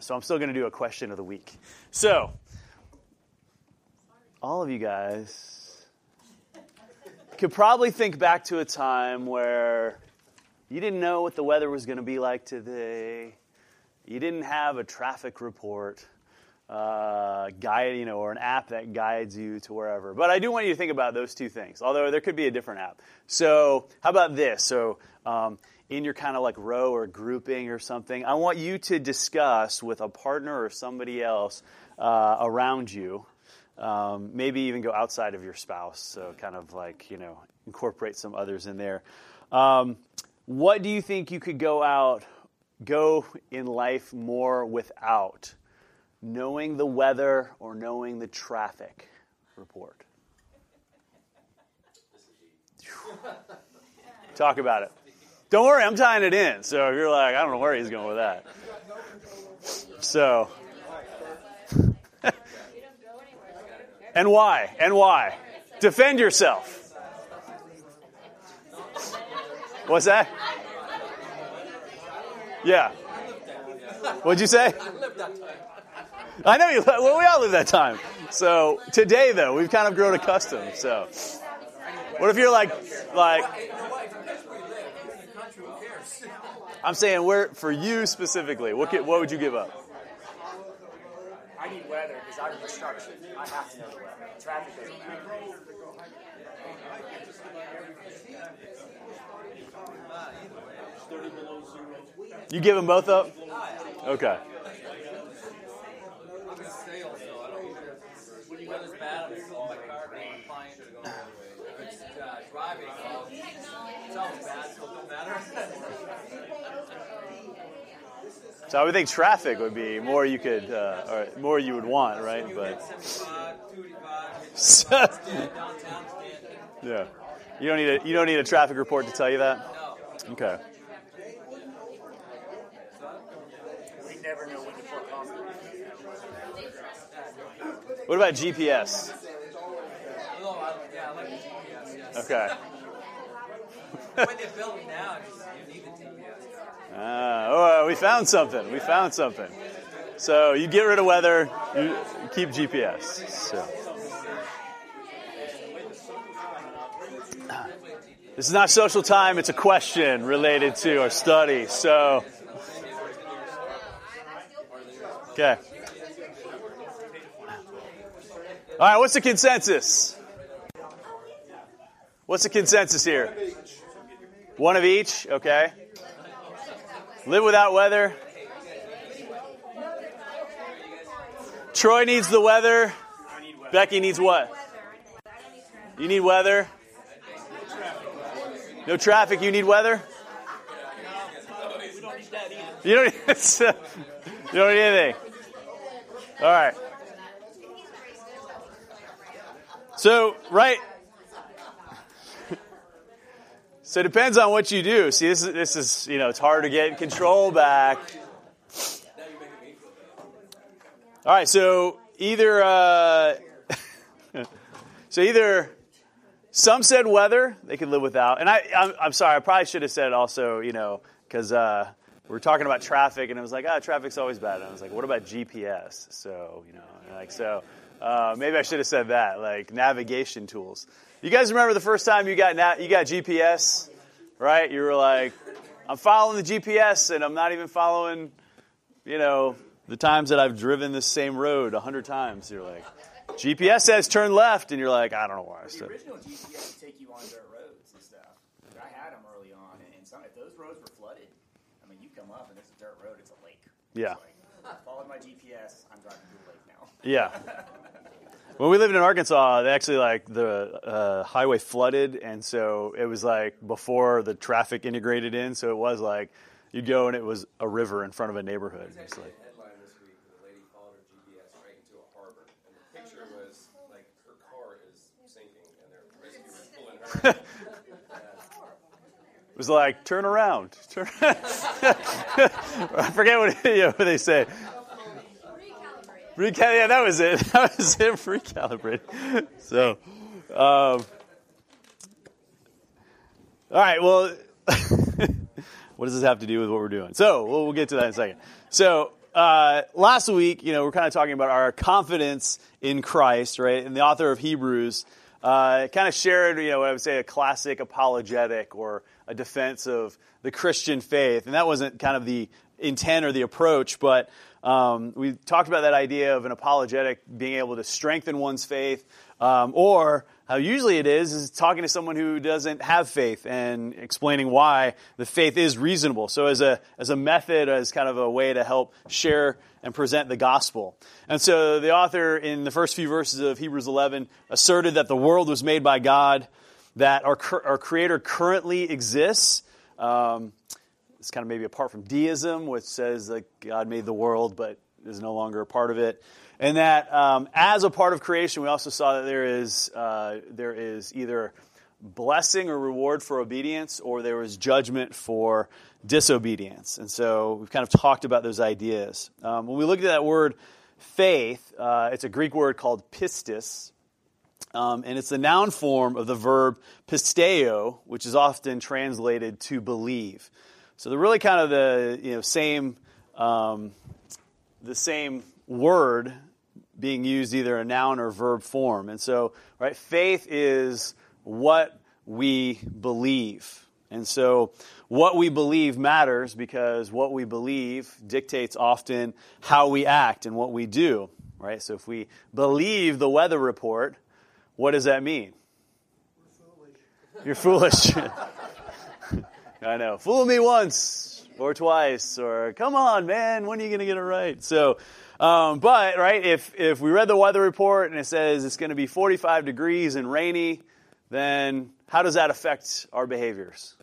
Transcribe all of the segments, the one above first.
So I'm still going to do a question of the week. So, all of you guys could probably think back to a time where you didn't know what the weather was going to be like today. You didn't have a traffic report uh, guide, you know, or an app that guides you to wherever. But I do want you to think about those two things. Although there could be a different app. So how about this? So um, in your kind of like row or grouping or something, I want you to discuss with a partner or somebody else uh, around you. Um, maybe even go outside of your spouse. So kind of like you know incorporate some others in there. Um, what do you think you could go out, go in life more without? knowing the weather or knowing the traffic report? Talk about it. Don't worry, I'm tying it in. So if you're like, I don't know where he's going with that. So. and why? And why? Defend yourself. What's that? Yeah. What'd you say? I know you. Well, we all live that time. So today, though, we've kind of grown accustomed. So, what if you're like, like? I'm saying, where for you specifically? What could, what would you give up? I need weather because I'm construction. I have to know the weather. Traffic doesn't matter. You give them both up? Okay. So I would think traffic would be more you could, uh, or more you would want, right? But yeah, you don't need a you don't need a traffic report to tell you that. Okay. We never know when to put What about GPS? Okay. when they're building now, you need the GPS. Ah, oh, we found something. We found something. So you get rid of weather, you keep GPS. So. This is not social time, it's a question related to our study. So, okay. All right, what's the consensus? What's the consensus here? One of each, okay. Live without weather. Troy needs the weather. Becky needs what? You need weather. No traffic, you need weather? You don't need, you don't need anything. All right. So, right. So it depends on what you do. See, this is, this is, you know, it's hard to get control back. All right, so either, uh, so either some said weather they could live without, and I, I'm, I'm sorry, I probably should have said also, you know, because uh, we are talking about traffic, and it was like, ah, traffic's always bad. And I was like, what about GPS? So, you know, like so. Uh, maybe I should have said that, like navigation tools. You guys remember the first time you got na- you got GPS, right? You were like, I'm following the GPS, and I'm not even following, you know, the times that I've driven the same road a hundred times. You're like, GPS says turn left, and you're like, I don't know why. The original GPS would take you on dirt roads and stuff. I had them early on, and some, if those roads were flooded, I mean, you come up and it's a dirt road, it's a lake. Yeah. It's like, followed my GPS. I'm driving through a lake now. Yeah. When we lived in Arkansas, they actually like the uh, highway flooded, and so it was like before the traffic integrated in. So it was like you'd go and it was a river in front of a neighborhood. There's It's like, actually a headline this week a lady followed her GPS right into a harbor, and the picture was like her car is sinking, and they're rescuers pulling her. it was like turn around. Turn. I forget what, you know, what they say. Recal- yeah, that was it. That was it. Recalibrate. So, um, all right. Well, what does this have to do with what we're doing? So, we'll, we'll get to that in a second. So, uh, last week, you know, we're kind of talking about our confidence in Christ, right? And the author of Hebrews uh, kind of shared, you know, what I would say a classic apologetic or a defense of the Christian faith. And that wasn't kind of the intent or the approach, but um, we talked about that idea of an apologetic being able to strengthen one's faith, um, or how usually it is is talking to someone who doesn't have faith and explaining why the faith is reasonable. So as a as a method, as kind of a way to help share and present the gospel. And so the author in the first few verses of Hebrews 11 asserted that the world was made by God, that our our Creator currently exists. Um, it's kind of maybe apart from deism, which says that God made the world but is no longer a part of it. And that um, as a part of creation, we also saw that there is, uh, there is either blessing or reward for obedience, or there is judgment for disobedience. And so we've kind of talked about those ideas. Um, when we look at that word faith, uh, it's a Greek word called pistis. Um, and it's the noun form of the verb pisteo, which is often translated to believe. So they're really kind of the you know same um, the same word being used either a noun or verb form. And so, right, faith is what we believe. And so, what we believe matters because what we believe dictates often how we act and what we do, right? So, if we believe the weather report, what does that mean? You're foolish. I know. Fool me once or twice, or come on, man, when are you going to get it right? So, um, but right, if if we read the weather report and it says it's going to be 45 degrees and rainy, then how does that affect our behaviors?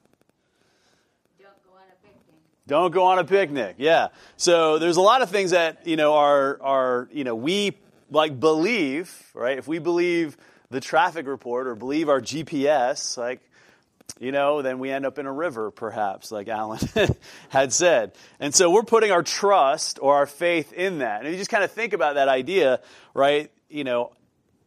Don't go on a picnic. Don't go on a picnic. Yeah. So there's a lot of things that you know are are you know we like believe right. If we believe the traffic report or believe our GPS, like you know, then we end up in a river, perhaps, like Alan had said. And so we're putting our trust or our faith in that. And you just kind of think about that idea, right? You know,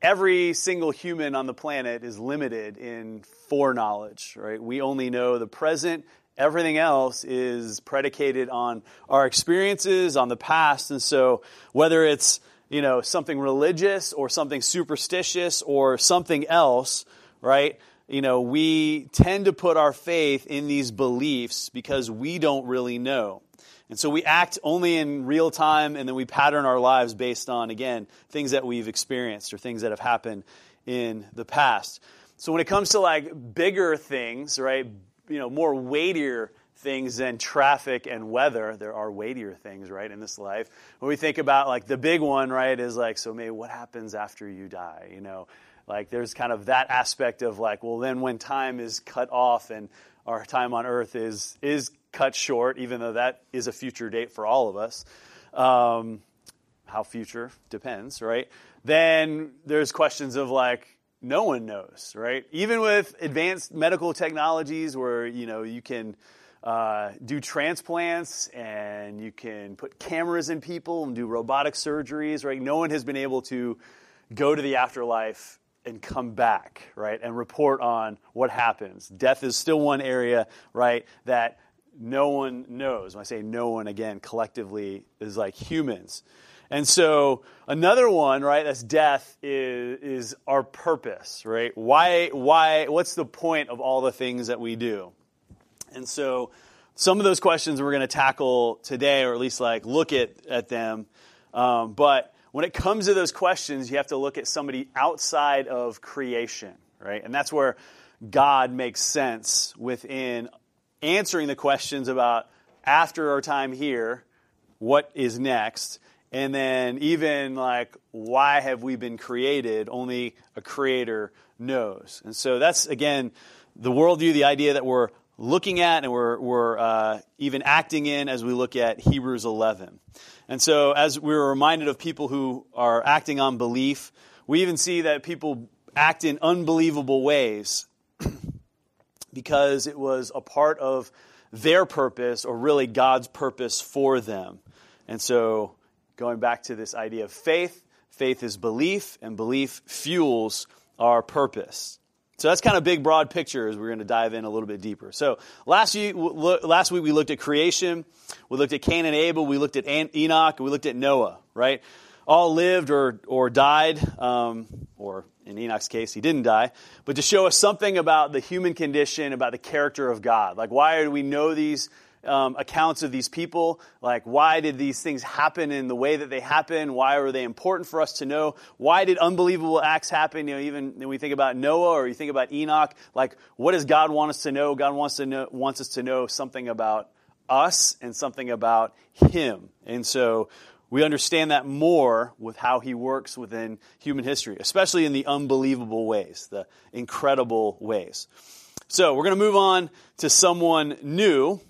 every single human on the planet is limited in foreknowledge, right? We only know the present. Everything else is predicated on our experiences, on the past. And so whether it's, you know, something religious or something superstitious or something else, right? You know, we tend to put our faith in these beliefs because we don't really know. And so we act only in real time and then we pattern our lives based on, again, things that we've experienced or things that have happened in the past. So when it comes to like bigger things, right, you know, more weightier things than traffic and weather, there are weightier things, right, in this life. When we think about like the big one, right, is like, so maybe what happens after you die, you know? Like there's kind of that aspect of like, well, then when time is cut off and our time on earth is is cut short, even though that is a future date for all of us. Um, how future depends, right? Then there's questions of like, no one knows, right? Even with advanced medical technologies where, you know, you can uh, do transplants and you can put cameras in people and do robotic surgeries, right? No one has been able to go to the afterlife and come back, right, and report on what happens. Death is still one area, right, that no one knows. When I say no one, again, collectively is like humans. And so another one, right, that's death is, is our purpose, right? Why, why, what's the point of all the things that we do? And so some of those questions we're going to tackle today, or at least like look at, at them. Um, but when it comes to those questions, you have to look at somebody outside of creation, right? And that's where God makes sense within answering the questions about after our time here, what is next, and then even like why have we been created? Only a creator knows. And so that's again the worldview, the idea that we're looking at and we're, we're uh, even acting in as we look at Hebrews 11. And so, as we're reminded of people who are acting on belief, we even see that people act in unbelievable ways because it was a part of their purpose or really God's purpose for them. And so, going back to this idea of faith, faith is belief, and belief fuels our purpose. So that's kind of big, broad picture as we're going to dive in a little bit deeper. So last week, last week we looked at creation, we looked at Cain and Abel, we looked at Enoch, we looked at Noah, right? All lived or, or died, um, or in Enoch's case, he didn't die, but to show us something about the human condition, about the character of God. Like, why do we know these um, accounts of these people. Like, why did these things happen in the way that they happen? Why were they important for us to know? Why did unbelievable acts happen? You know, even when we think about Noah or you think about Enoch, like, what does God want us to know? God wants to know, wants us to know something about us and something about Him. And so we understand that more with how He works within human history, especially in the unbelievable ways, the incredible ways. So we're going to move on to someone new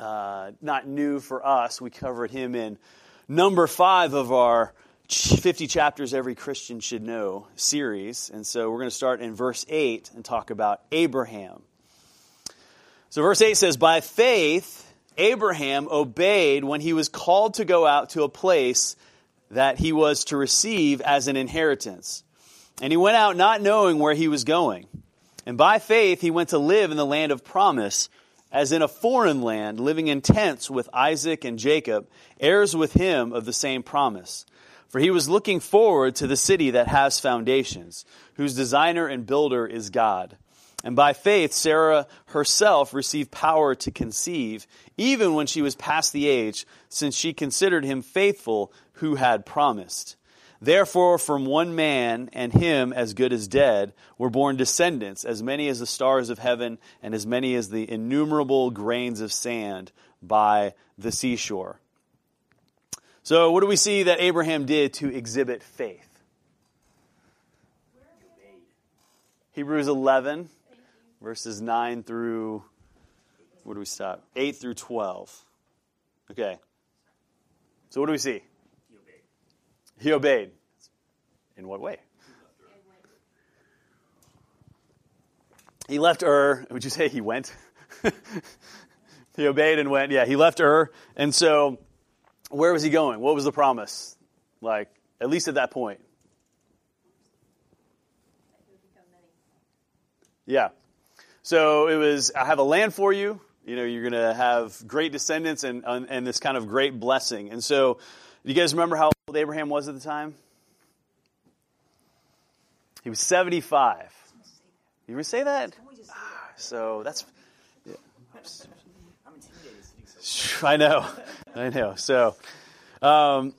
uh, not new for us. We covered him in number five of our 50 chapters every Christian should know series. And so we're going to start in verse 8 and talk about Abraham. So, verse 8 says, By faith, Abraham obeyed when he was called to go out to a place that he was to receive as an inheritance. And he went out not knowing where he was going. And by faith, he went to live in the land of promise as in a foreign land, living in tents with Isaac and Jacob, heirs with him of the same promise. For he was looking forward to the city that has foundations, whose designer and builder is God. And by faith, Sarah herself received power to conceive, even when she was past the age, since she considered him faithful who had promised. Therefore, from one man, and him as good as dead, were born descendants, as many as the stars of heaven, and as many as the innumerable grains of sand by the seashore. So, what do we see that Abraham did to exhibit faith? Hebrews 11, verses 9 through, where do we stop? 8 through 12. Okay. So, what do we see? He obeyed. In what way? He left Ur. Would you say he went? he obeyed and went. Yeah, he left Ur. And so, where was he going? What was the promise? Like, at least at that point. Yeah. So it was, I have a land for you. You know, you're going to have great descendants and, and this kind of great blessing. And so, do you guys remember how old Abraham was at the time? He was 75. You ever say that? Ah, so that's. Yeah. I know. I know. So, um,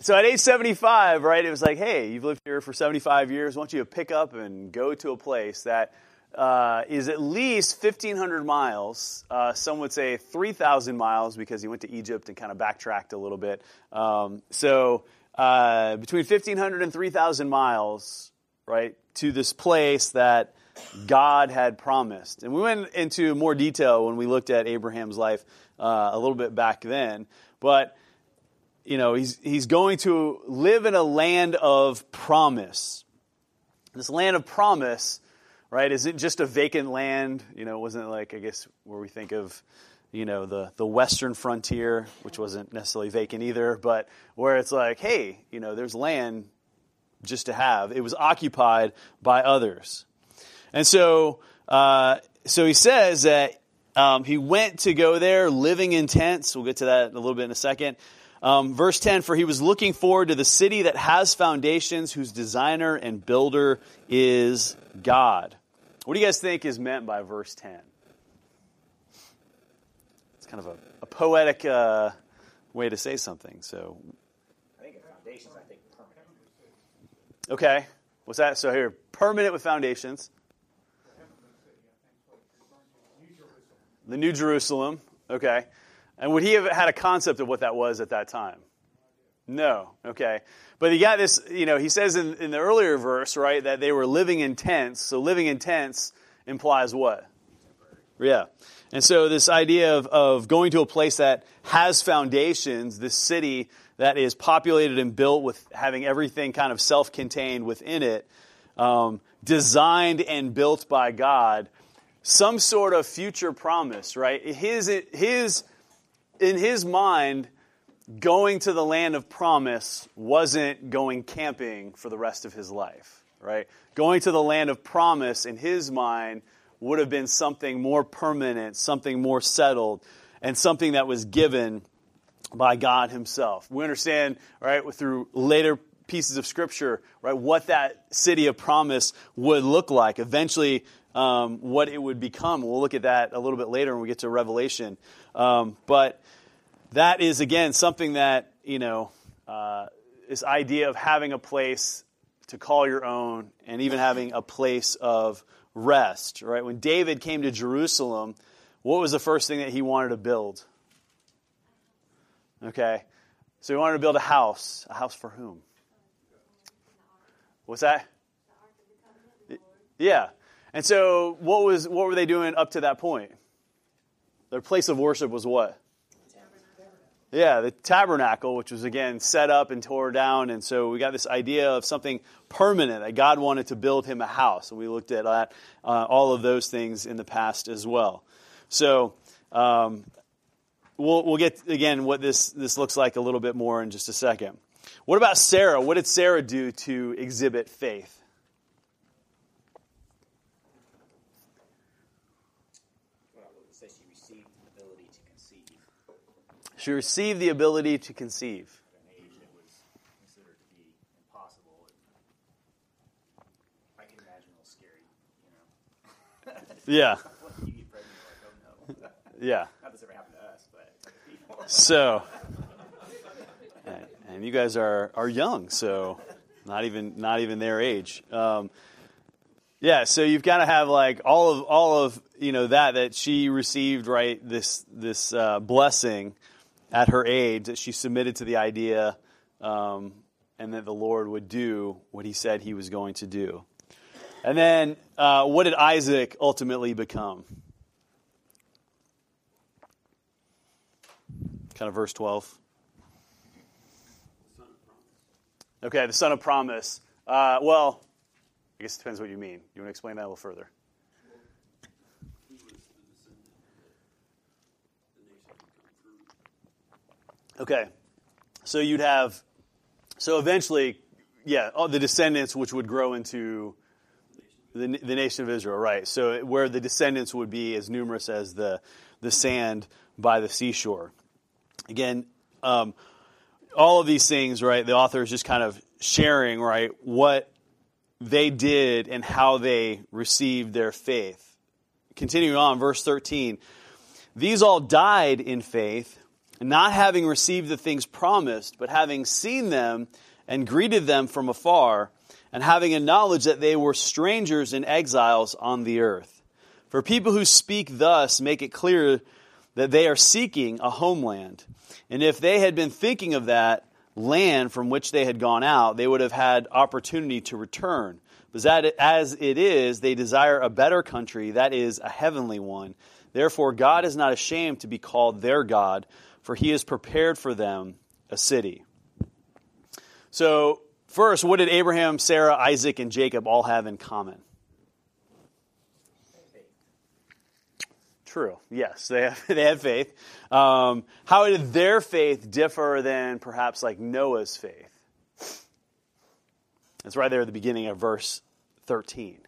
so at age 75, right, it was like, hey, you've lived here for 75 years. Why don't you pick up and go to a place that uh, is at least 1,500 miles. Uh, some would say 3,000 miles because he went to Egypt and kind of backtracked a little bit. Um, so uh, between 1,500 and 3,000 miles, right, to this place that God had promised. And we went into more detail when we looked at Abraham's life uh, a little bit back then. But, you know, he's, he's going to live in a land of promise. This land of promise right? Is it just a vacant land? You know, wasn't it like, I guess, where we think of, you know, the, the western frontier, which wasn't necessarily vacant either, but where it's like, hey, you know, there's land just to have. It was occupied by others. And so, uh, so he says that um, he went to go there living in tents. We'll get to that a little bit in a second. Um, verse 10 For he was looking forward to the city that has foundations, whose designer and builder is God. What do you guys think is meant by verse 10? It's kind of a, a poetic uh, way to say something. So, I think foundations, I think permanent. Okay. What's that? So here, permanent with foundations. The New Jerusalem. Okay. And would he have had a concept of what that was at that time? No. Okay. But he got this, you know, he says in, in the earlier verse, right, that they were living in tents. So living in tents implies what? Yeah. And so this idea of, of going to a place that has foundations, this city that is populated and built with having everything kind of self contained within it, um, designed and built by God, some sort of future promise, right? His, his, in his mind, going to the land of promise wasn't going camping for the rest of his life, right? Going to the land of promise in his mind would have been something more permanent, something more settled, and something that was given by God himself. We understand, right, through later pieces of scripture, right, what that city of promise would look like. Eventually, um, what it would become. We'll look at that a little bit later when we get to Revelation. Um, but that is, again, something that, you know, uh, this idea of having a place to call your own and even having a place of rest, right? When David came to Jerusalem, what was the first thing that he wanted to build? Okay. So he wanted to build a house. A house for whom? What's that? Yeah. And so what was what were they doing up to that point? Their place of worship was what? Yeah, the tabernacle, which was again set up and tore down. And so we got this idea of something permanent, that God wanted to build him a house. And we looked at uh, all of those things in the past as well. So um, we'll, we'll get, again, what this, this looks like a little bit more in just a second. What about Sarah? What did Sarah do to exhibit faith? Well, it says she received the ability to conceive She received the ability to conceive. at an age that was considered to be impossible. I can imagine a little scary, you know. Yeah, What you get pregnant, you're like, no. yeah. Not this ever happened to us, but it's other people. So, and- and you guys are are young, so not even not even their age. Um, yeah, so you've got to have like all of all of you know that that she received right this this uh, blessing at her age that she submitted to the idea, um, and that the Lord would do what He said He was going to do. And then, uh, what did Isaac ultimately become? Kind of verse twelve. Okay, the son of promise. Uh, well, guess it depends what you mean. You want to explain that a little further? Okay, so you'd have, so eventually, yeah, all the descendants which would grow into the, the nation of Israel, right? So where the descendants would be as numerous as the the sand by the seashore. Again, um, all of these things, right? The author is just kind of sharing, right, what they did and how they received their faith. Continuing on, verse 13. These all died in faith, not having received the things promised, but having seen them and greeted them from afar, and having a knowledge that they were strangers and exiles on the earth. For people who speak thus make it clear that they are seeking a homeland. And if they had been thinking of that land from which they had gone out, they would have had opportunity to return. But as it is, they desire a better country, that is, a heavenly one. Therefore, God is not ashamed to be called their God, for he has prepared for them a city. So, first, what did Abraham, Sarah, Isaac, and Jacob all have in common? True. Yes, they have, they had faith. Um, how did their faith differ than perhaps like Noah's faith? It's right there at the beginning of verse 13.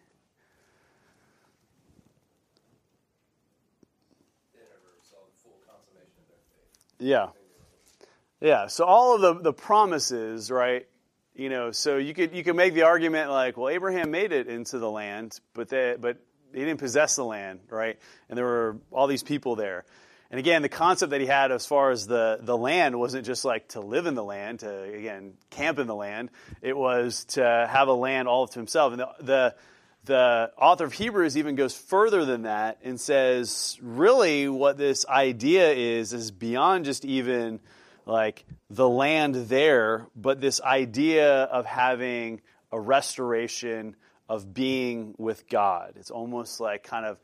They never saw the full consummation of their faith. Yeah. Yeah. So all of the, the promises, right? You know, so you could you could make the argument like, well, Abraham made it into the land, but they, but he didn't possess the land, right? And there were all these people there. And again, the concept that he had as far as the, the land wasn't just like to live in the land, to again camp in the land. It was to have a land all to himself. And the, the the author of Hebrews even goes further than that and says, really, what this idea is is beyond just even like the land there, but this idea of having a restoration of being with God. It's almost like kind of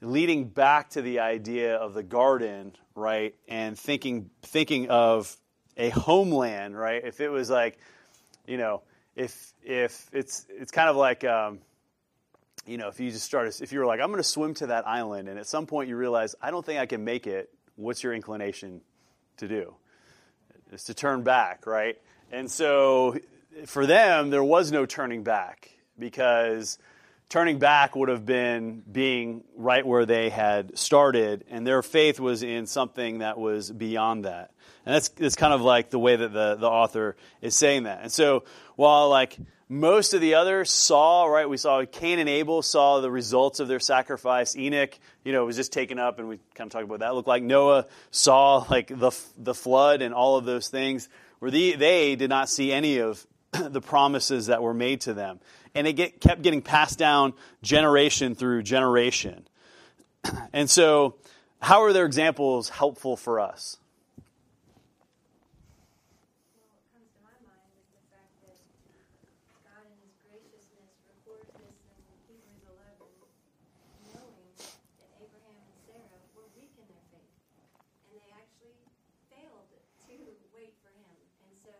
leading back to the idea of the garden, right? And thinking thinking of a homeland, right? If it was like, you know, if if it's it's kind of like um, you know, if you just start, if you were like, I'm going to swim to that island, and at some point you realize, I don't think I can make it, what's your inclination to do? It's to turn back, right? And so for them, there was no turning back. Because turning back would have been being right where they had started, and their faith was in something that was beyond that. And that's, that's kind of like the way that the, the author is saying that. And so while like most of the others saw, right, we saw Cain and Abel saw the results of their sacrifice. Enoch, you know, was just taken up, and we kind of talked about that. Looked like Noah saw like the, the flood and all of those things, where the, they did not see any of the promises that were made to them. And it get, kept getting passed down generation through generation. And so, how are their examples helpful for us? Well, what comes to my mind is the fact that God in His graciousness records this in Hebrews 11, knowing that Abraham and Sarah were weak in their faith, and they actually failed to wait for Him. And so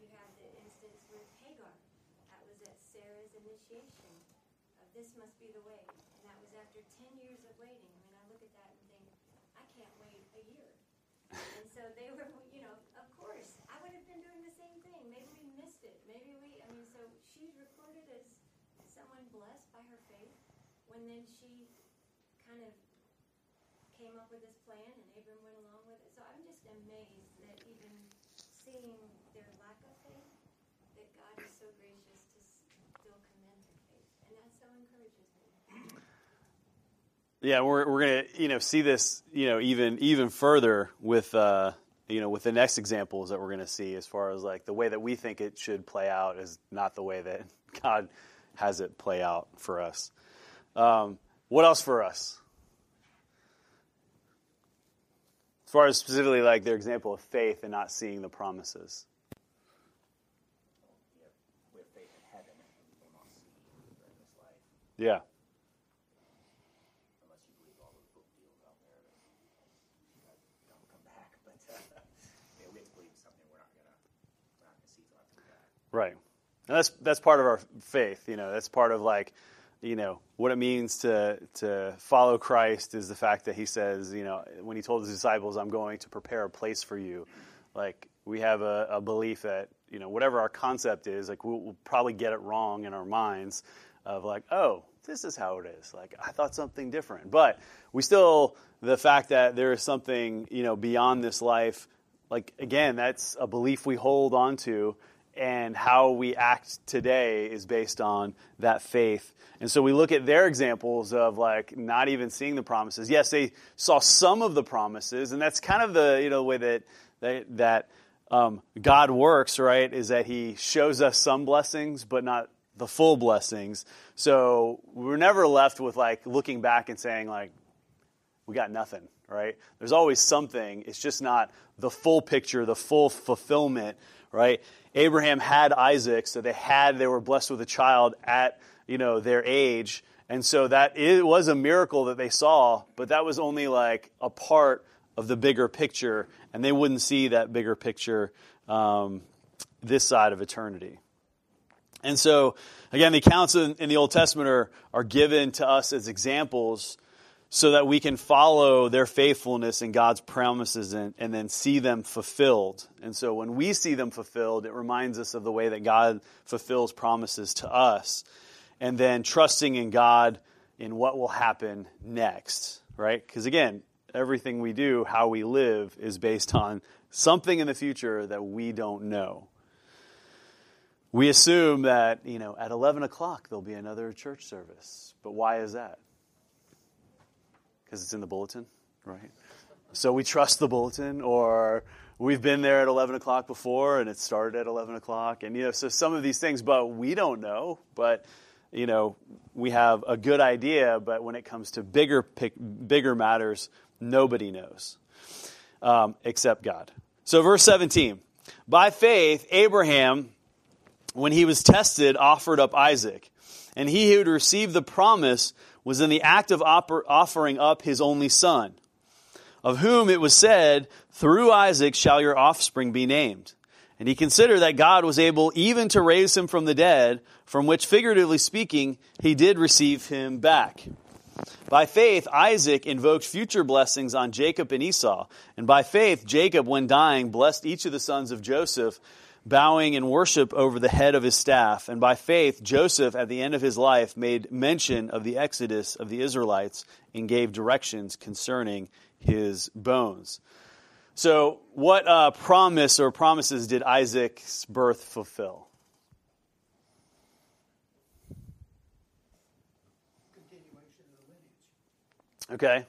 you have the instance with Hagar. That was at Sarah's initiation of this must be the way, and that was after 10 years of waiting. I mean, I look at that and think, I can't wait a year. And so they were, you know, of course, I would have been doing the same thing. Maybe we missed it. Maybe we, I mean, so she's recorded as someone blessed by her faith when then she kind of came up with this plan and Abram went along with it. So I'm just amazed that even seeing their lack of faith, that God is so gracious to still commend their faith. And that so encourages me. Yeah, we're we're gonna you know see this you know even even further with uh, you know with the next examples that we're gonna see as far as like the way that we think it should play out is not the way that God has it play out for us. Um, what else for us? As far as specifically like their example of faith and not seeing the promises. Yeah. Right. And that's that's part of our faith, you know. That's part of like, you know, what it means to to follow Christ is the fact that he says, you know, when he told his disciples, "I'm going to prepare a place for you." Like we have a, a belief that you know whatever our concept is, like we'll, we'll probably get it wrong in our minds of like, oh, this is how it is. Like I thought something different, but we still the fact that there is something you know beyond this life. Like again, that's a belief we hold on to and how we act today is based on that faith. And so we look at their examples of like not even seeing the promises. Yes, they saw some of the promises, and that's kind of the you know way that that, that um, God works, right? Is that He shows us some blessings, but not the full blessings. So we're never left with like looking back and saying like we got nothing, right? There's always something. It's just not the full picture, the full fulfillment, right? Abraham had Isaac, so they had they were blessed with a child at you know their age, and so that it was a miracle that they saw, but that was only like a part of the bigger picture, and they wouldn't see that bigger picture um, this side of eternity. And so, again, the accounts in, in the Old Testament are, are given to us as examples so that we can follow their faithfulness and God's promises and, and then see them fulfilled. And so when we see them fulfilled, it reminds us of the way that God fulfills promises to us. And then trusting in God in what will happen next, right? Because again, everything we do, how we live, is based on something in the future that we don't know. We assume that, you know, at 11 o'clock there'll be another church service. But why is that? Because it's in the bulletin, right? So we trust the bulletin, or we've been there at 11 o'clock before and it started at 11 o'clock. And, you know, so some of these things, but we don't know. But, you know, we have a good idea, but when it comes to bigger, bigger matters, nobody knows um, except God. So, verse 17 By faith, Abraham, when he was tested, offered up Isaac. And he who had received the promise was in the act of offering up his only son, of whom it was said, Through Isaac shall your offspring be named. And he considered that God was able even to raise him from the dead, from which, figuratively speaking, he did receive him back. By faith, Isaac invoked future blessings on Jacob and Esau. And by faith, Jacob, when dying, blessed each of the sons of Joseph bowing in worship over the head of his staff. And by faith, Joseph, at the end of his life, made mention of the exodus of the Israelites and gave directions concerning his bones. So, what uh, promise or promises did Isaac's birth fulfill? Okay.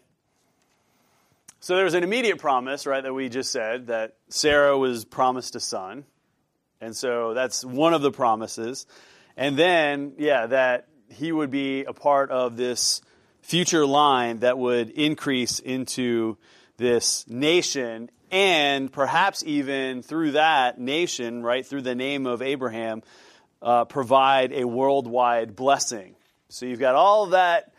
So there's an immediate promise, right, that we just said that Sarah was promised a son. And so that's one of the promises. And then, yeah, that he would be a part of this future line that would increase into this nation and perhaps even through that nation, right, through the name of Abraham, uh, provide a worldwide blessing. So you've got all that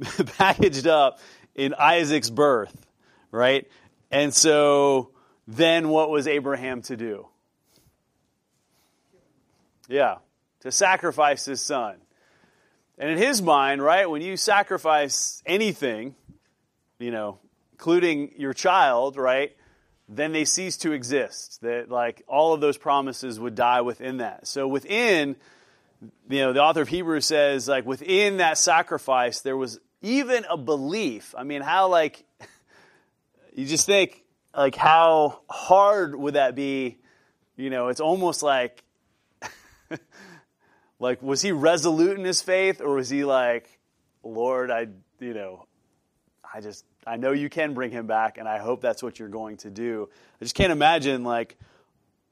packaged up in Isaac's birth, right? And so then what was Abraham to do? Yeah, to sacrifice his son. And in his mind, right, when you sacrifice anything, you know, including your child, right, then they cease to exist. That like all of those promises would die within that. So within you know, the author of Hebrews says like within that sacrifice there was even a belief. I mean, how like you just think like how hard would that be? You know, it's almost like like was he resolute in his faith or was he like, Lord, I you know, I just I know you can bring him back and I hope that's what you're going to do. I just can't imagine like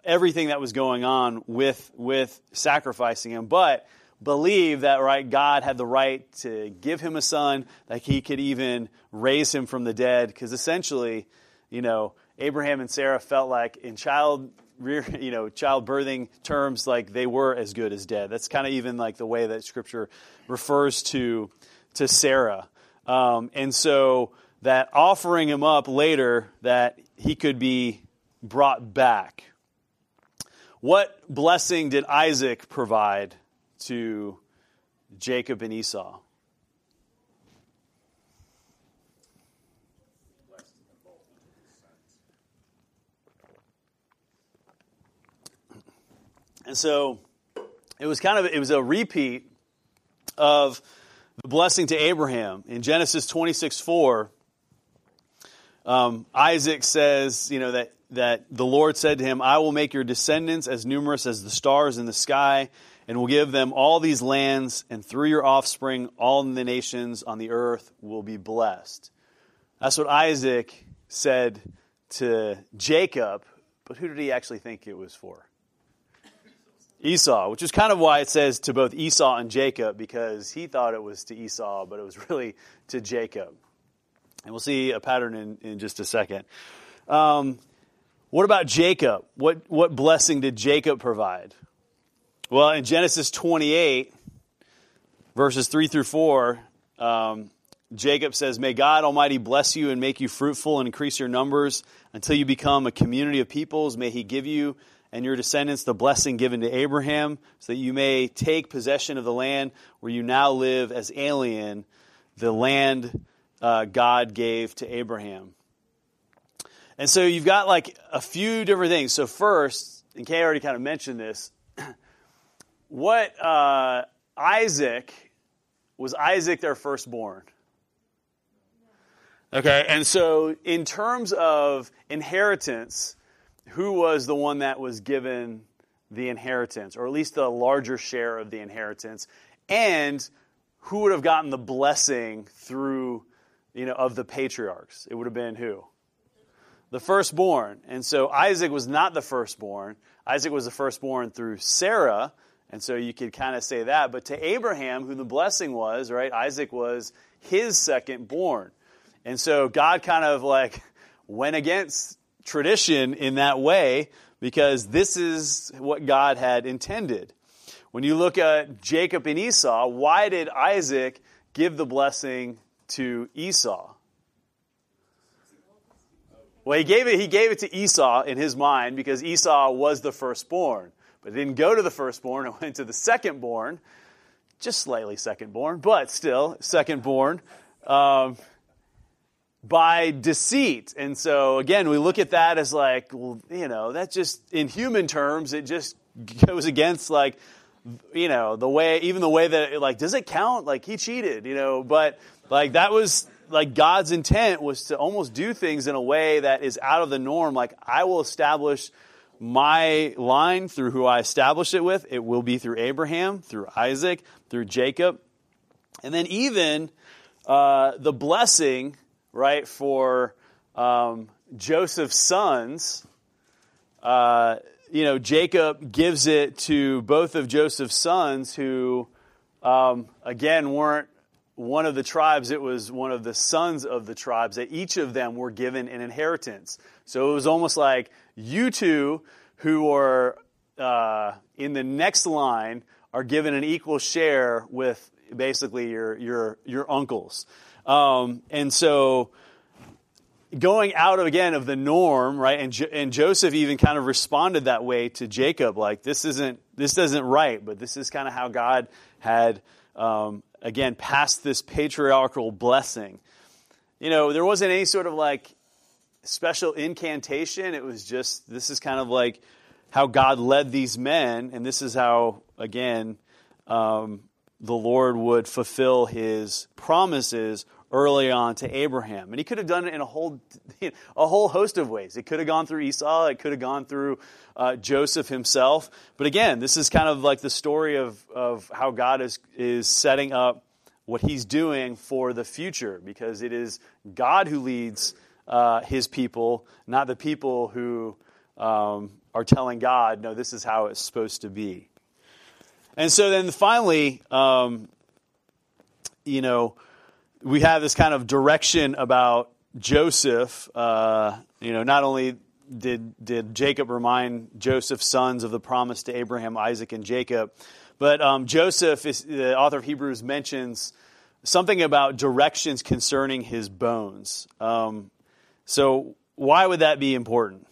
everything that was going on with with sacrificing him, but believe that right God had the right to give him a son, that he could even raise him from the dead because essentially, you know, Abraham and Sarah felt like in child you know childbirthing terms like they were as good as dead. That's kind of even like the way that scripture refers to to Sarah. Um, and so that offering him up later that he could be brought back. What blessing did Isaac provide to Jacob and Esau? And so it was kind of it was a repeat of the blessing to Abraham in Genesis 26 4. Um, Isaac says, you know, that, that the Lord said to him, I will make your descendants as numerous as the stars in the sky, and will give them all these lands, and through your offspring, all the nations on the earth will be blessed. That's what Isaac said to Jacob, but who did he actually think it was for? Esau, which is kind of why it says to both Esau and Jacob, because he thought it was to Esau, but it was really to Jacob. And we'll see a pattern in, in just a second. Um, what about Jacob? What, what blessing did Jacob provide? Well, in Genesis 28, verses 3 through 4, um, Jacob says, May God Almighty bless you and make you fruitful and increase your numbers until you become a community of peoples. May He give you and your descendants the blessing given to Abraham, so that you may take possession of the land where you now live as alien, the land uh, God gave to Abraham. And so you've got like a few different things. So, first, and Kay already kind of mentioned this, what uh, Isaac was Isaac their firstborn? Okay, and so in terms of inheritance, who was the one that was given the inheritance, or at least the larger share of the inheritance, and who would have gotten the blessing through, you know, of the patriarchs? It would have been who? The firstborn. And so Isaac was not the firstborn. Isaac was the firstborn through Sarah, and so you could kind of say that. But to Abraham, who the blessing was, right, Isaac was his second born. And so God kind of like went against tradition in that way because this is what God had intended. When you look at Jacob and Esau, why did Isaac give the blessing to Esau? Well, he gave it, he gave it to Esau in his mind because Esau was the firstborn. But it didn't go to the firstborn, it went to the secondborn, just slightly secondborn, but still secondborn. Um, by deceit. And so again, we look at that as like, well, you know, that just in human terms, it just goes against like, you know, the way, even the way that, like, does it count? Like he cheated, you know, but like that was like God's intent was to almost do things in a way that is out of the norm. Like I will establish my line through who I establish it with. It will be through Abraham, through Isaac, through Jacob. And then even uh, the blessing, right, for um, Joseph's sons, uh, you know, Jacob gives it to both of Joseph's sons who, um, again, weren't one of the tribes, it was one of the sons of the tribes, that each of them were given an inheritance. So it was almost like you two who are uh, in the next line are given an equal share with basically your your your uncles. Um, and so going out of, again of the norm, right? And, jo- and Joseph even kind of responded that way to Jacob, like this isn't this isn't right, but this is kind of how God had um, again passed this patriarchal blessing. You know, there wasn't any sort of like special incantation. It was just this is kind of like how God led these men, and this is how again um, the Lord would fulfill His promises early on to Abraham. And he could have done it in a whole, a whole host of ways. It could have gone through Esau, it could have gone through uh, Joseph himself. But again, this is kind of like the story of, of how God is, is setting up what he's doing for the future, because it is God who leads uh, his people, not the people who um, are telling God, no, this is how it's supposed to be. And so then finally, um, you know, we have this kind of direction about Joseph. Uh, you know, not only did did Jacob remind Joseph's sons of the promise to Abraham, Isaac, and Jacob, but um, Joseph, is, the author of Hebrews, mentions something about directions concerning his bones. Um, so, why would that be important?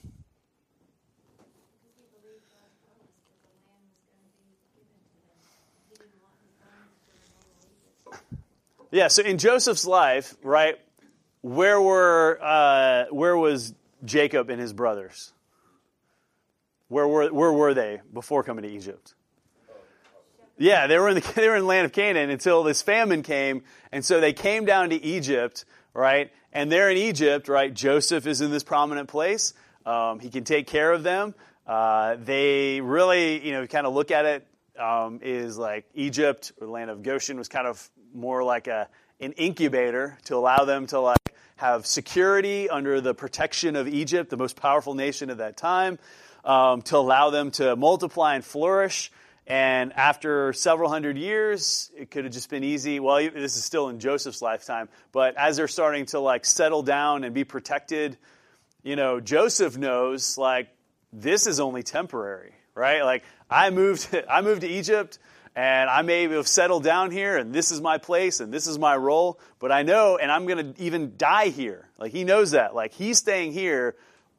Yeah, so in Joseph's life, right, where were uh, where was Jacob and his brothers? Where were where were they before coming to Egypt? Yeah, they were in the they were in the land of Canaan until this famine came, and so they came down to Egypt, right? And there in Egypt, right, Joseph is in this prominent place. Um, he can take care of them. Uh, they really, you know, kind of look at it um, is like Egypt or the land of Goshen was kind of more like a, an incubator to allow them to like have security under the protection of Egypt, the most powerful nation at that time, um, to allow them to multiply and flourish. And after several hundred years, it could have just been easy. Well, this is still in Joseph's lifetime, but as they're starting to like settle down and be protected, you know, Joseph knows like this is only temporary, right? Like I moved, I moved to Egypt and I may have settled down here, and this is my place, and this is my role, but I know, and I'm going to even die here. Like, he knows that. Like, he's staying here,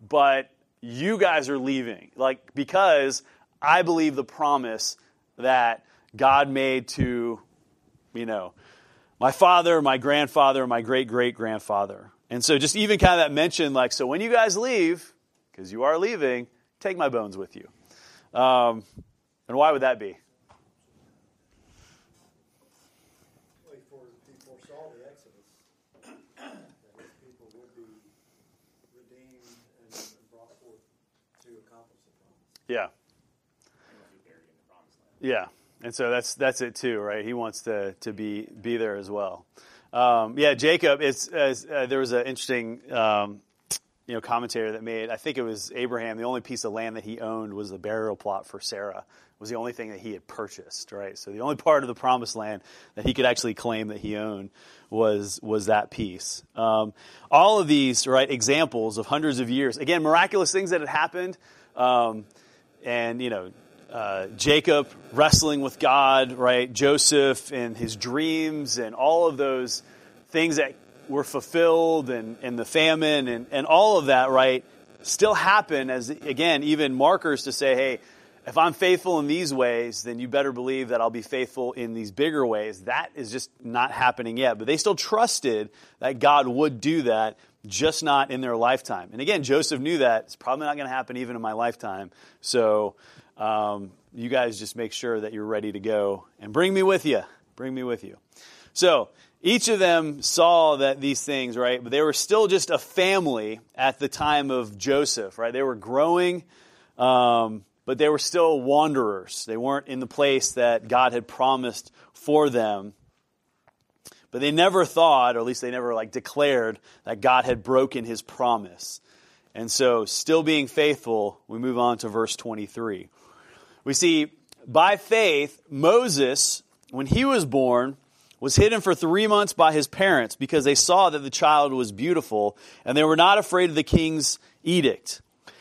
but you guys are leaving. Like, because I believe the promise that God made to, you know, my father, my grandfather, my great great grandfather. And so, just even kind of that mention, like, so when you guys leave, because you are leaving, take my bones with you. Um, and why would that be? Yeah. Yeah, and so that's that's it too, right? He wants to to be be there as well. Um, yeah, Jacob. It's uh, there was an interesting um, you know commentator that made. I think it was Abraham. The only piece of land that he owned was the burial plot for Sarah. Was the only thing that he had purchased, right? So the only part of the promised land that he could actually claim that he owned was was that piece. Um, all of these, right, examples of hundreds of years. Again, miraculous things that had happened. And you know uh, Jacob wrestling with God, right? Joseph and his dreams and all of those things that were fulfilled and, and the famine and, and all of that, right? Still happen as, again, even markers to say, hey, if I'm faithful in these ways, then you better believe that I'll be faithful in these bigger ways. That is just not happening yet. But they still trusted that God would do that, just not in their lifetime. And again, Joseph knew that. It's probably not going to happen even in my lifetime. So um, you guys just make sure that you're ready to go and bring me with you. Bring me with you. So each of them saw that these things, right? But they were still just a family at the time of Joseph, right? They were growing. Um, but they were still wanderers. They weren't in the place that God had promised for them. But they never thought, or at least they never like declared that God had broken his promise. And so, still being faithful, we move on to verse 23. We see by faith, Moses, when he was born, was hidden for three months by his parents because they saw that the child was beautiful and they were not afraid of the king's edict.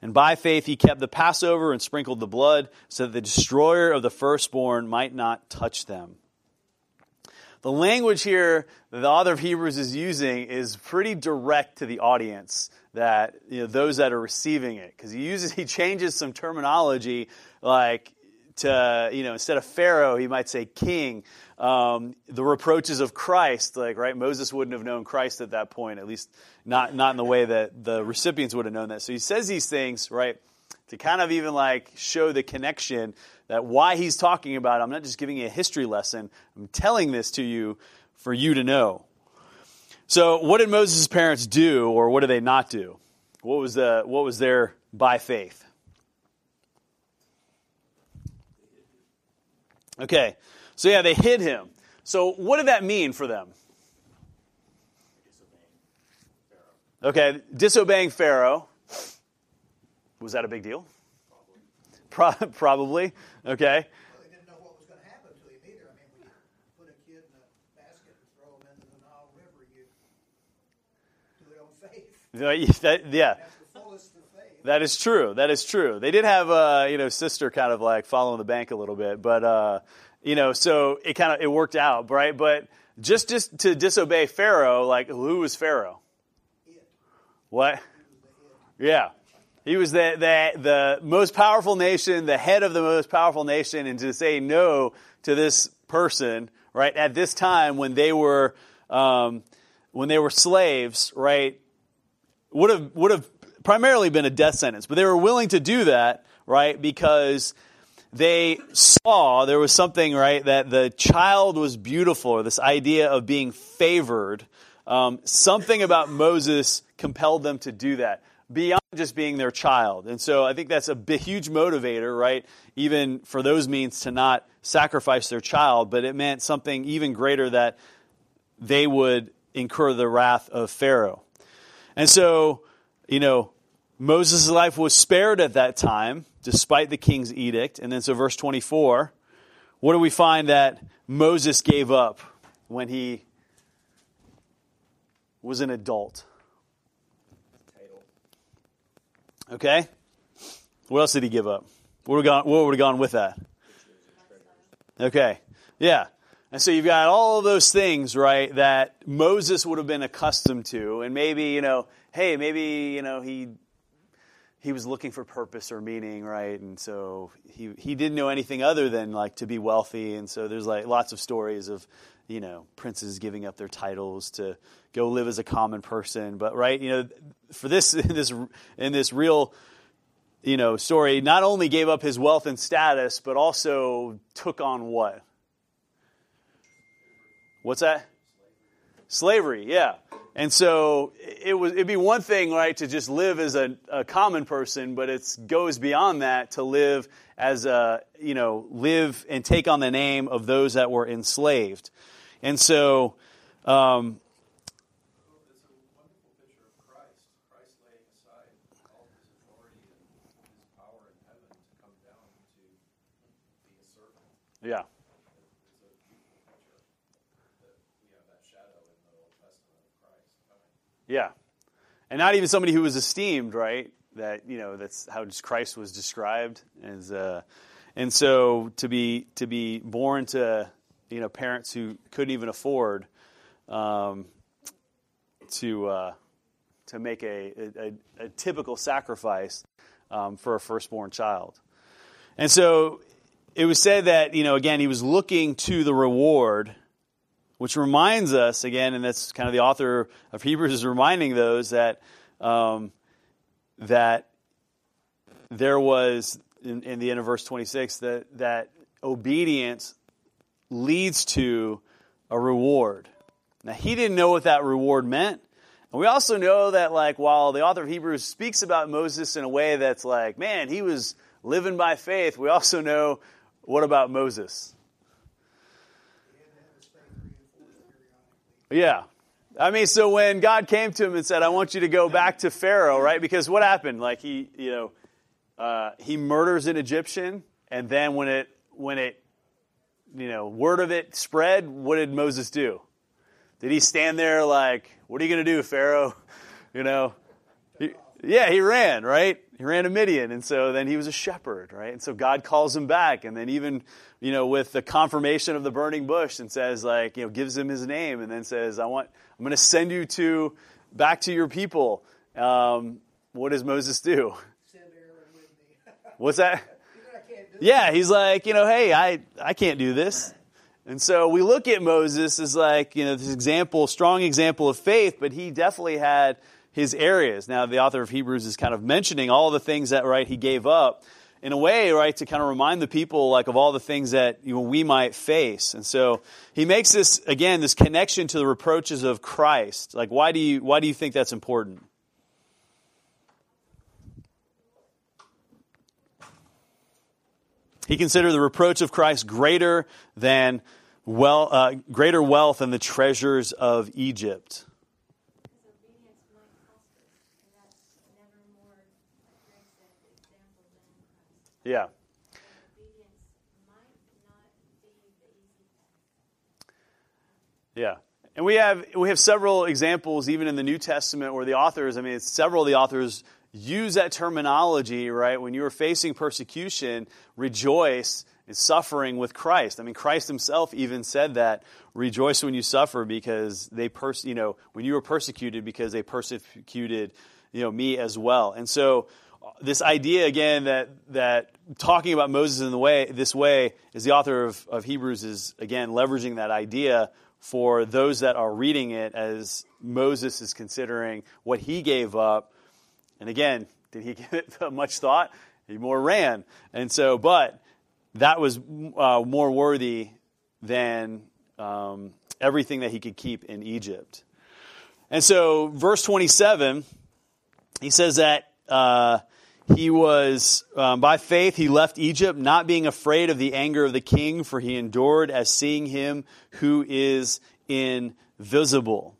And by faith he kept the Passover and sprinkled the blood, so that the destroyer of the firstborn might not touch them. The language here that the author of Hebrews is using is pretty direct to the audience that you know those that are receiving it because he uses he changes some terminology like to you know instead of Pharaoh he might say king um, the reproaches of Christ, like right, Moses wouldn't have known Christ at that point, at least not not in the way that the recipients would have known that. So he says these things, right, to kind of even like show the connection that why he's talking about. I'm not just giving you a history lesson. I'm telling this to you for you to know. So, what did Moses' parents do, or what did they not do? What was the what was their by faith? Okay, so yeah, they hid him. So what did that mean for them? Pharaoh. Okay, disobeying Pharaoh. Was that a big deal? Pro- probably. Okay. Well, they didn't know what was going to happen to him either. I mean, when you put a kid in a basket and throw him into the Nile River, you do it on faith. That- yeah. That's the fullest of faith. That is true. That is true. They did have, uh, you know, sister kind of like following the bank a little bit, but uh, you know, so it kind of it worked out, right? But just just to disobey Pharaoh, like who was Pharaoh? What? Yeah, he was the the the most powerful nation, the head of the most powerful nation, and to say no to this person, right? At this time when they were um, when they were slaves, right? would have would have primarily been a death sentence, but they were willing to do that, right? Because they saw there was something right that the child was beautiful, or this idea of being favored. Um, something about Moses compelled them to do that beyond just being their child, and so I think that's a big, huge motivator, right? Even for those means to not sacrifice their child, but it meant something even greater that they would incur the wrath of Pharaoh. And so, you know, Moses' life was spared at that time, despite the king's edict. And then, so verse 24, what do we find that Moses gave up when he was an adult? Okay? What else did he give up? What would have gone, gone with that? Okay. Yeah. And so you've got all those things, right, that Moses would have been accustomed to. And maybe, you know, hey, maybe, you know, he he was looking for purpose or meaning, right? And so he he didn't know anything other than like to be wealthy. And so there's like lots of stories of, you know, princes giving up their titles to go live as a common person. But right, you know, for this in this in this real you know, story, not only gave up his wealth and status, but also took on what? What's that? Slavery, yeah. And so it was it'd be one thing, right, to just live as a, a common person, but it goes beyond that to live as a you know, live and take on the name of those that were enslaved. And so um, It's a wonderful picture of Christ. Christ laying aside all of his authority and his power in heaven to come down to be a servant. yeah. It's a beautiful picture. Yeah. And not even somebody who was esteemed, right? That, you know, that's how Christ was described as uh, and so to be to be born to you know parents who couldn't even afford um, to uh, to make a, a, a typical sacrifice um, for a firstborn child. And so it was said that, you know, again, he was looking to the reward, which reminds us, again, and that's kind of the author of Hebrews is reminding those that, um, that there was, in, in the end of verse 26, that, that obedience leads to a reward. Now, he didn't know what that reward meant. And we also know that, like, while the author of Hebrews speaks about Moses in a way that's like, man, he was living by faith, we also know what about Moses? Yeah. I mean, so when God came to him and said, I want you to go back to Pharaoh, right? Because what happened? Like, he, you know, uh, he murders an Egyptian, and then when it, when it, you know, word of it spread, what did Moses do? Did he stand there like, what are you going to do, Pharaoh? You know, yeah, he ran, right? He ran to Midian, and so then he was a shepherd, right? And so God calls him back, and then even, you know, with the confirmation of the burning bush, and says like, you know, gives him his name, and then says, I want, I'm going to send you to back to your people. Um, what does Moses do? Send Aaron with me. What's that? You know, I can't do Yeah, he's like, you know, hey, I, I can't do this. And so we look at Moses as like, you know, this example, strong example of faith, but he definitely had his areas. Now, the author of Hebrews is kind of mentioning all the things that, right, he gave up in a way, right, to kind of remind the people, like, of all the things that you know, we might face. And so he makes this, again, this connection to the reproaches of Christ. Like, why do you, why do you think that's important? He considered the reproach of Christ greater than well, uh, greater wealth than the treasures of Egypt. Because obedience might cost us, and that's never more, like Greg said, example than Christ. Yeah. Yeah. And we have we have several examples even in the New Testament where the authors, I mean, several of the authors use that terminology, right? When you are facing persecution, rejoice in suffering with Christ. I mean, Christ himself even said that, rejoice when you suffer because they pers- you know, when you were persecuted because they persecuted, you know, me as well. And so this idea again that that talking about Moses in the way this way is the author of, of Hebrews is again leveraging that idea for those that are reading it as Moses is considering what he gave up. And again, did he give it much thought? He more ran. And so, but that was uh, more worthy than um, everything that he could keep in Egypt. And so, verse 27, he says that uh, he was, um, by faith, he left Egypt, not being afraid of the anger of the king, for he endured as seeing him who is invisible.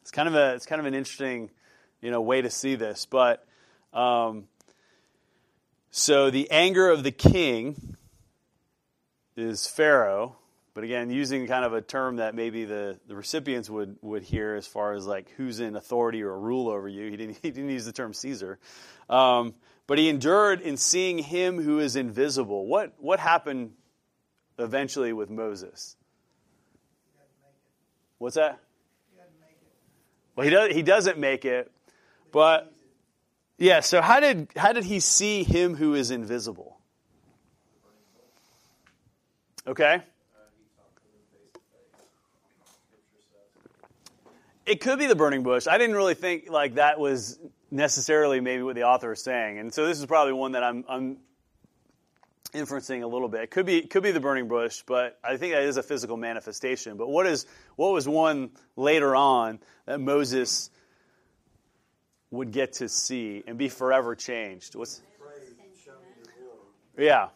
It's kind of a, it's kind of an interesting, you know, way to see this, but um, so the anger of the king is Pharaoh, but again, using kind of a term that maybe the, the recipients would, would hear as far as like who's in authority or rule over you. He didn't, he didn't use the term Caesar. Um, but he endured in seeing him who is invisible. What, what happened eventually with Moses? What's that? Well, he, does, he doesn't make it, but yeah, so how did, how did he see him who is invisible? Okay. It could be the burning bush. I didn't really think like that was necessarily maybe what the author is saying, and so this is probably one that I'm, I'm inferencing a little bit. It could be could be the burning bush, but I think that is a physical manifestation. But what is what was one later on that Moses would get to see and be forever changed? What's Pray, show me your glory. yeah.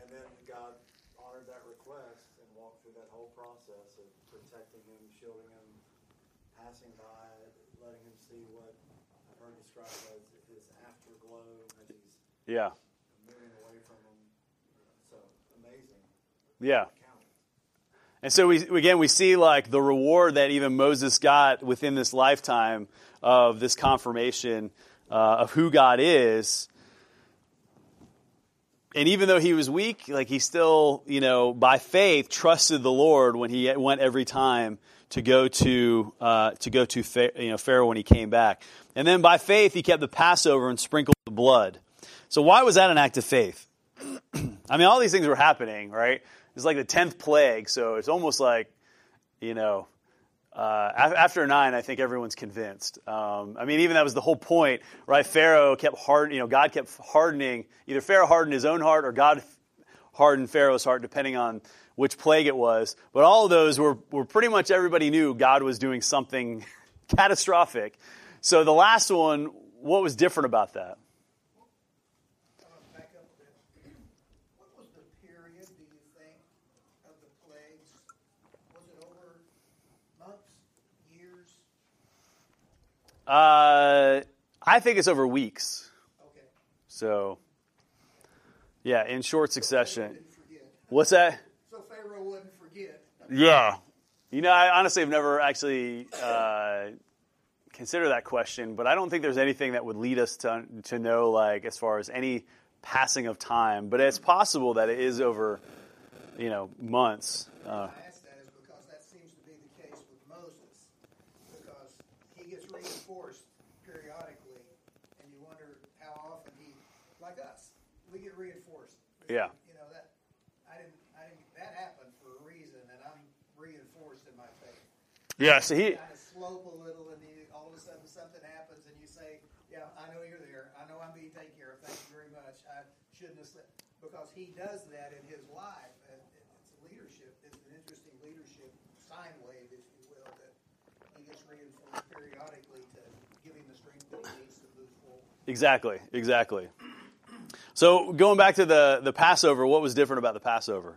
And then God honored that request and walked through that whole process of protecting him, shielding him, passing by, letting him see what I've heard described as his afterglow he's Yeah. moving away from him. So amazing Yeah. And so we again we see like the reward that even Moses got within this lifetime of this confirmation uh, of who God is. And even though he was weak, like he still, you know, by faith trusted the Lord when he went every time to go to uh, to go to you know Pharaoh when he came back. And then by faith he kept the Passover and sprinkled the blood. So why was that an act of faith? I mean, all these things were happening, right? It's like the tenth plague, so it's almost like, you know, uh, after nine, I think everyone's convinced. Um, I mean, even that was the whole point, right? Pharaoh kept hard, you know, God kept hardening. Either Pharaoh hardened his own heart or God hardened Pharaoh's heart, depending on which plague it was. But all of those were, were pretty much everybody knew God was doing something catastrophic. So the last one, what was different about that? Uh, I think it's over weeks. Okay. So, yeah, in short succession. What's that? So Pharaoh wouldn't forget. Yeah. You know, I honestly have never actually uh, considered that question, but I don't think there's anything that would lead us to to know, like, as far as any passing of time. But it's possible that it is over, you know, months. Uh, Yeah. You know that I didn't. I didn't. That happened for a reason, and I'm reinforced in my faith. Yeah. So he kind of slope a little, and you, all of a sudden something happens, and you say, "Yeah, I know you're there. I know I'm being taken care of. Thank you very much. I shouldn't have said." Because he does that in his life, and it's leadership. It's an interesting leadership sine wave, if you will, that he gets reinforced periodically to give him the strength that he needs to move forward. Exactly. Exactly. So going back to the, the Passover, what was different about the Passover?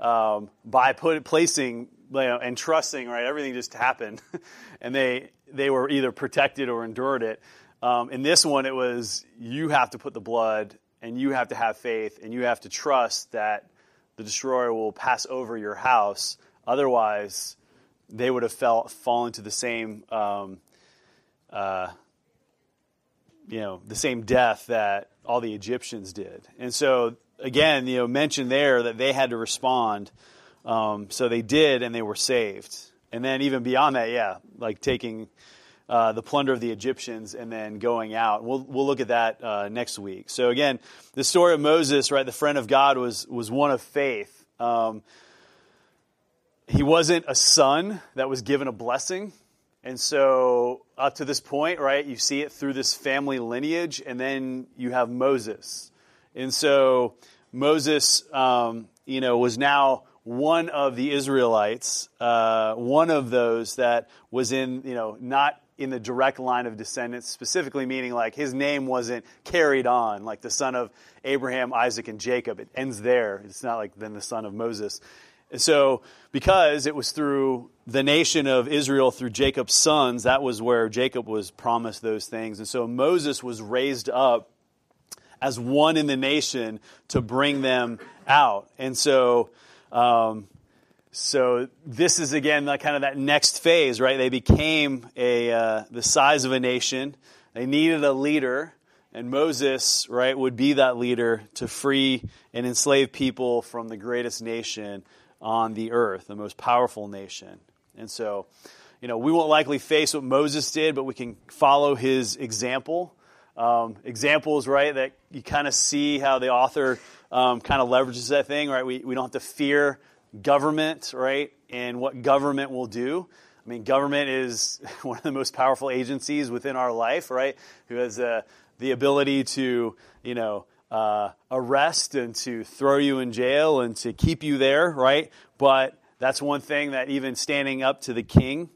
um, by put, placing you know, and trusting. Right, everything just happened, and they they were either protected or endured it. Um, in this one, it was you have to put the blood, and you have to have faith, and you have to trust that the destroyer will pass over your house. Otherwise, they would have fell, fallen to the same. Um, uh, you know, the same death that all the Egyptians did. And so, again, you know, mentioned there that they had to respond. Um, so they did, and they were saved. And then even beyond that, yeah, like taking uh, the plunder of the Egyptians and then going out. We'll we'll look at that uh, next week. So again, the story of Moses, right, the friend of God, was was one of faith. Um, he wasn't a son that was given a blessing. And so, up to this point, right, you see it through this family lineage, and then you have Moses. And so, Moses, um, you know, was now one of the Israelites, uh, one of those that was in, you know, not in the direct line of descendants, specifically meaning like his name wasn't carried on, like the son of Abraham, Isaac, and Jacob. It ends there. It's not like then the son of Moses. And so, because it was through the nation of Israel, through Jacob's sons, that was where Jacob was promised those things. And so Moses was raised up as one in the nation to bring them out. And so, um, so this is again the, kind of that next phase, right? They became a uh, the size of a nation. They needed a leader, and Moses, right, would be that leader to free and enslave people from the greatest nation on the earth, the most powerful nation. And so, you know, we won't likely face what Moses did, but we can follow his example. Um, examples, right, that you kind of see how the author um, kind of leverages that thing, right? We, we don't have to fear government, right? And what government will do. I mean, government is one of the most powerful agencies within our life, right? Who has uh, the ability to, you know, uh, arrest and to throw you in jail and to keep you there, right? But that's one thing that even standing up to the king,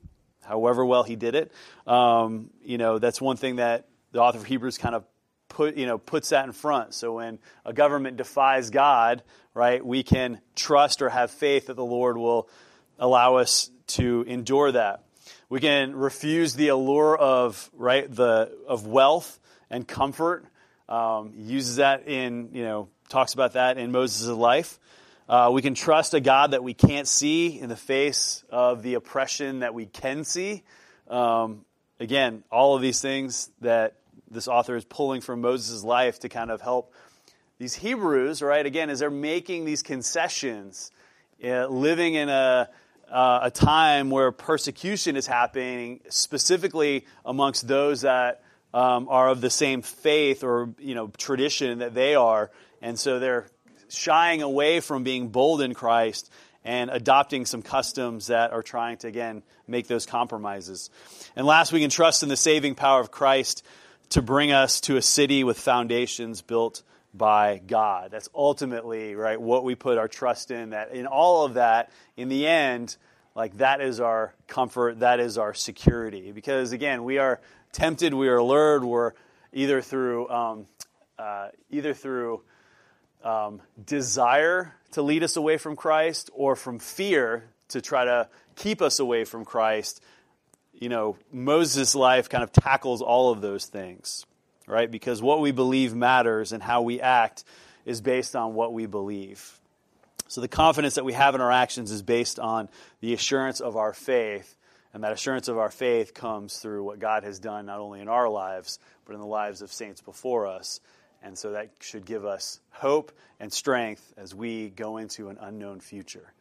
however well he did it, um, you know, that's one thing that the author of Hebrews kind of put, you know, puts that in front. So when a government defies God, right, we can trust or have faith that the Lord will allow us to endure that. We can refuse the allure of right the of wealth and comfort. Um, uses that in you know talks about that in Moses' life. Uh, we can trust a God that we can't see in the face of the oppression that we can see. Um, again, all of these things that this author is pulling from Moses' life to kind of help these Hebrews, right? Again, as they're making these concessions, uh, living in a uh, a time where persecution is happening, specifically amongst those that um, are of the same faith or you know tradition that they are, and so they're shying away from being bold in Christ and adopting some customs that are trying to again make those compromises. And last, we can trust in the saving power of Christ to bring us to a city with foundations built by God. That's ultimately, right, what we put our trust in. That in all of that, in the end, like that is our comfort, that is our security. Because again, we are tempted, we are lured, we're either through um, uh, either through um, desire to lead us away from Christ or from fear to try to keep us away from Christ. You know, Moses' life kind of tackles all of those things right? Because what we believe matters and how we act is based on what we believe. So the confidence that we have in our actions is based on the assurance of our faith. And that assurance of our faith comes through what God has done not only in our lives, but in the lives of saints before us. And so that should give us hope and strength as we go into an unknown future.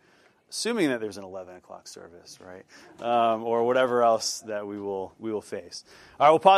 Assuming that there's an 11 o'clock service, right? Um, or whatever else that we will, we will face. All right, we'll pause.